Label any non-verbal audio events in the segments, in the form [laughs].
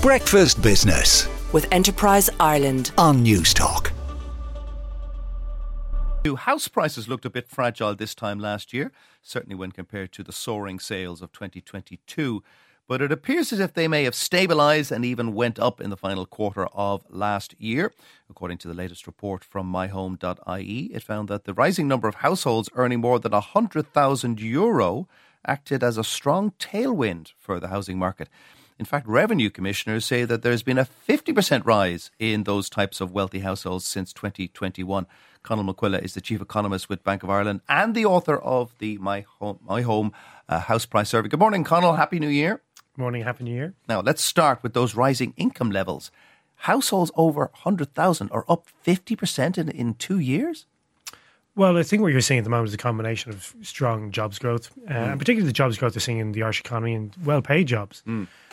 Breakfast Business with Enterprise Ireland. on Newstalk. House prices looked a bit fragile this time last year, certainly when compared to the soaring sales of 2022. But it appears as if they may have stabilised and even went up in the final quarter of last year. According to the latest report from myhome.ie, it found that the rising number of households earning more than 100,000 euro acted as a strong tailwind for the housing market. In fact, revenue commissioners say that there's been a 50% rise in those types of wealthy households since 2021. Conall MacCoille is the chief economist with Bank of Ireland and the author of the My Home, My Home uh, House Price Survey. Good morning, Conall. Happy New Year. Morning, Happy New Year. Now, let's start with those rising income levels. Households over 100,000 are up 50% in, in two years? Well, I think what you're seeing at the moment is a combination of strong jobs growth, uh, and particularly the jobs growth they're seeing in the Irish economy and well paid jobs.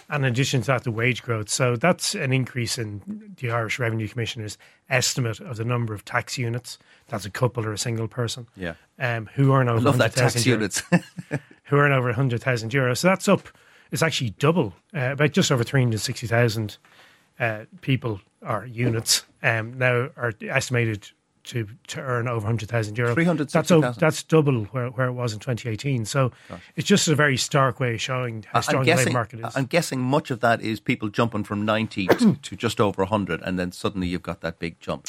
And in addition to that, the wage growth. So that's an increase in the Irish Revenue Commissioner's estimate of the number of tax units. That's a couple or a single person. Yeah. Um, who earn over I love that 100,000 tax units. [laughs] who earn over 100,000 euros. So that's up, it's actually double, uh, about just over 360,000 uh, people or units um, now are estimated to, to earn over 100,000 euros. That's, o- 360,000. that's double where, where it was in 2018. So it's just a very stark way of showing how strong I'm the labour market is. I'm guessing much of that is people jumping from 90 [clears throat] to, to just over 100, and then suddenly you've got that big jump.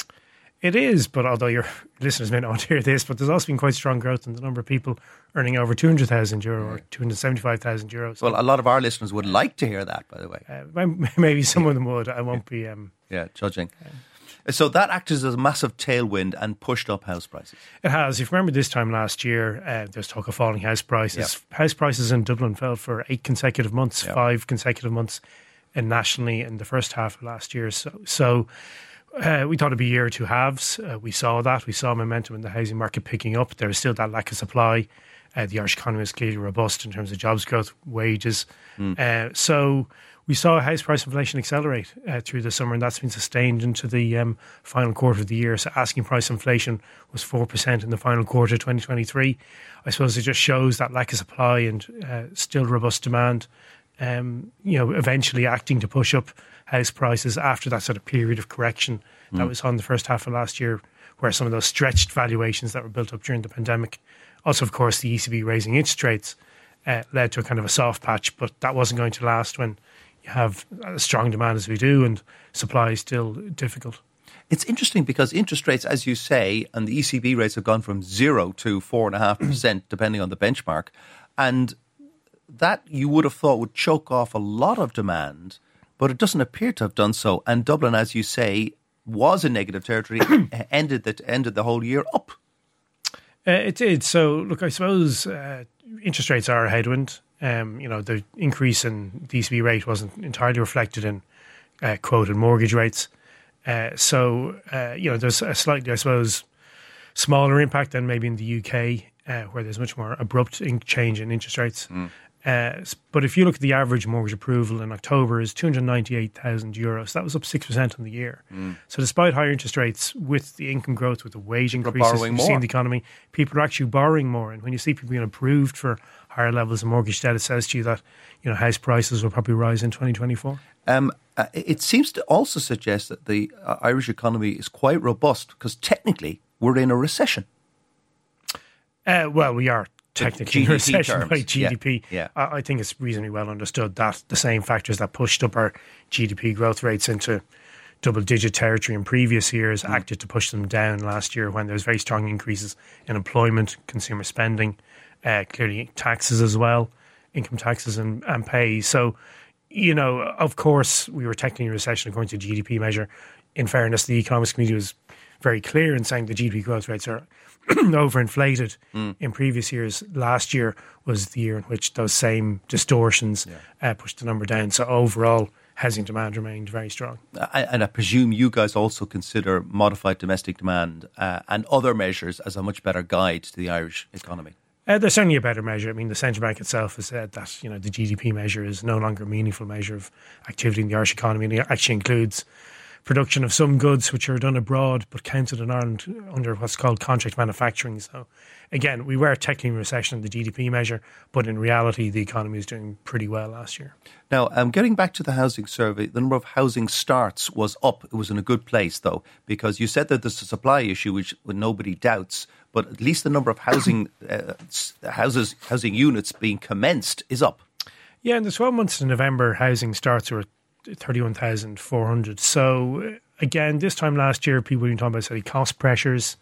It is, but although your [laughs] listeners may not want [laughs] to hear this, but there's also been quite strong growth in the number of people earning over 200,000 euro or 275,000 euros. Well, a lot of our listeners would like to hear that, by the way. uh, [laughs] maybe some of them would. I won't be. Um, Yeah, judging. So that acted as a massive tailwind and pushed up house prices. It has. If you remember this time last year, uh, there's talk of falling house prices. House prices in Dublin fell for eight consecutive months, Yeah. five consecutive months, and nationally in the first half of last year. So, so uh, we thought it'd be a year or two halves. Uh, we saw that. We saw momentum in the housing market picking up. There is still that lack of supply. Uh, the Irish economy is clearly robust in terms of jobs growth, wages. Uh, so we saw house price inflation accelerate uh, through the summer, and that's been sustained into the um, final quarter of the year. So asking price inflation was 4% in the final quarter of 2023. I suppose it just shows that lack of supply and uh, still robust demand, um, you know, eventually acting to push up house prices after that sort of period of correction that was on the first half of last year, where some of those stretched valuations that were built up during the pandemic. Also, of course, the ECB raising interest rates uh, led to a kind of a soft patch, but that wasn't going to last when have a strong demand as we do and supply is still difficult. It's interesting because interest rates, as you say, and the ECB rates have gone from zero to four and a half percent, [clears throat] depending on the benchmark. And that you would have thought would choke off a lot of demand, but it doesn't appear to have done so. And Dublin, as you say, was in negative territory, [clears throat] ended the ended the whole year up. Uh, it did. So, look, I suppose uh, interest rates are a headwind. Um, you know, the increase in the ECB rate wasn't entirely reflected in uh, quoted mortgage rates. Uh, so, uh, you know, there's a slightly, I suppose, smaller impact than maybe in the UK, uh, where there's much more abrupt in- change in interest rates. Uh, but if you look at the average mortgage approval in October is 298,000 euros. That was up 6% on the year. So despite higher interest rates, with the income growth, with the wage increases we've seen in the economy, people are actually borrowing more. And when you see people being approved for higher levels of mortgage debt, it says to you that, you know, house prices will probably rise in 2024. Um, uh, it seems to also suggest that the uh, Irish economy is quite robust because technically we're in a recession. Uh, well, we are technically in a recession terms, by yeah, GDP. yeah. I, I think it's reasonably well understood that the same factors that pushed up our GDP growth rates into double digit territory in previous years Mm. acted to push them down last year when there was very strong increases in employment, consumer spending, uh, clearly taxes as well, income taxes and, and pay. So, you know, of course, we were technically in recession according to GDP measure. In fairness, the economics committee was very clear in saying the GDP growth rates are [clears throat] overinflated in previous years. Last year was the year in which those same distortions uh, pushed the number down. So overall, housing demand remained very strong. I, and I presume you guys also consider modified domestic demand uh, and other measures as a much better guide to the Irish economy. Uh, there's certainly a better measure. I mean, the central bank itself has said that you know the GDP measure is no longer a meaningful measure of activity in the Irish economy, and it actually includes production of some goods which are done abroad but counted in Ireland under what's called contract manufacturing. So, again, we were technically in recession in the GDP measure, but in reality, the economy is doing pretty well last year. Now, um, getting back to the housing survey, the number of housing starts was up. It was in a good place, though, because you said that there's a supply issue, which nobody doubts, but at least the number of housing [coughs] uh, houses, housing units being commenced is up. Yeah, in the 12 months to November, housing starts were 31,400. So, again, this time last year, people were talking about say, cost pressures.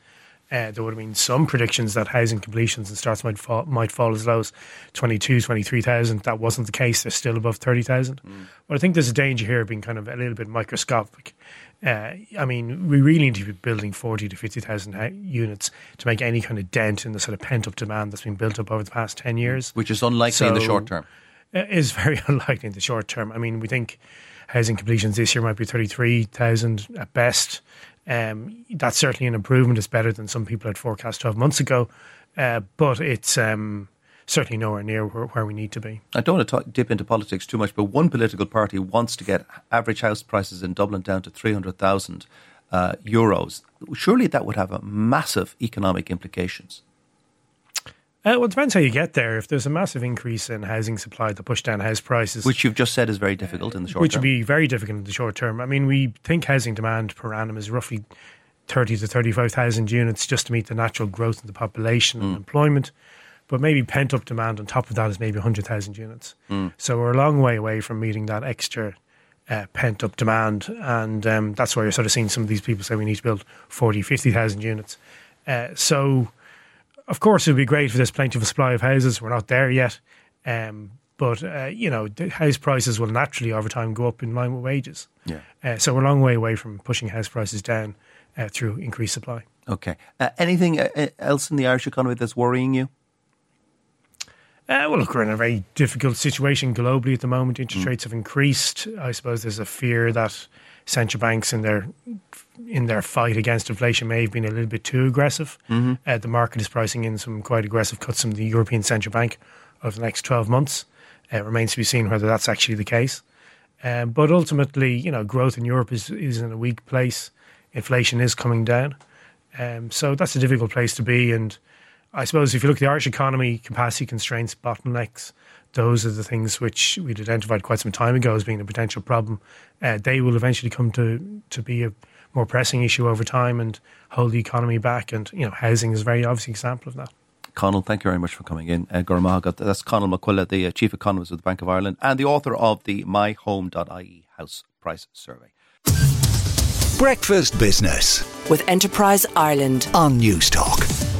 Uh, there would have been some predictions that housing completions and starts might fall, might fall as low as 22, 23,000. That wasn't the case. They're still above 30,000. Mm. But I think there's a danger here of being kind of a little bit microscopic. Uh, I mean, we really need to be building 40 to 50,000 units to make any kind of dent in the sort of pent up demand that's been built up over the past 10 years. Which is unlikely so, in the short term. Uh, is very [laughs] unlikely in the short term. I mean, we think housing completions this year might be 33,000 at best. Um, that's certainly an improvement. It's better than some people had forecast 12 months ago, uh, but it's um, certainly nowhere near where, where, we need to be. I don't want to talk, dip into politics too much, but one political party wants to get average house prices in Dublin down to 300,000 uh, euros. Surely that would have massive economic implications. Uh, well, it depends how you get there. If there's a massive increase in housing supply to push down house prices, which you've just said is very difficult in the short which term, which would be very difficult in the short term. I mean, we think housing demand per annum is roughly thirty to thirty-five thousand units just to meet the natural growth of the population and mm. employment. But maybe pent up demand on top of that is maybe hundred thousand units. Mm. So we're a long way away from meeting that extra uh, pent up demand, and um, that's why you're sort of seeing some of these people say we need to build 40, 50,000 units. Uh, so of course, it would be great if there's plenty of supply of houses. We're not there yet. Um, but, uh, you know, house prices will naturally over time go up in line with wages. Yeah. Uh, so we're a long way away from pushing house prices down uh, through increased supply. Okay. Uh, anything uh, else in the Irish economy that's worrying you? Uh, well, look, we're in a very difficult situation globally at the moment. Interest mm. rates have increased. I suppose there's a fear that central banks in their in their fight against inflation may have been a little bit too aggressive. Mm-hmm. Uh, the market is pricing in some quite aggressive cuts from the European Central Bank over the next 12 months. Uh, it remains to be seen whether that's actually the case. Um, but ultimately, you know, growth in Europe is, is in a weak place. Inflation is coming down. Um, so that's a difficult place to be. And I suppose if you look at the Irish economy, capacity constraints, bottlenecks, those are the things which we'd identified quite some time ago as being a potential problem. Uh, they will eventually come to, to be a more pressing issue over time and hold the economy back. And, you know, housing is a very obvious example of that. Conall, thank you very much for coming in. Uh, That's Conall MacCoille, the uh, Chief Economist of the Bank of Ireland and the author of the myhome.ie house price survey. Breakfast Business with Enterprise Ireland on Newstalk.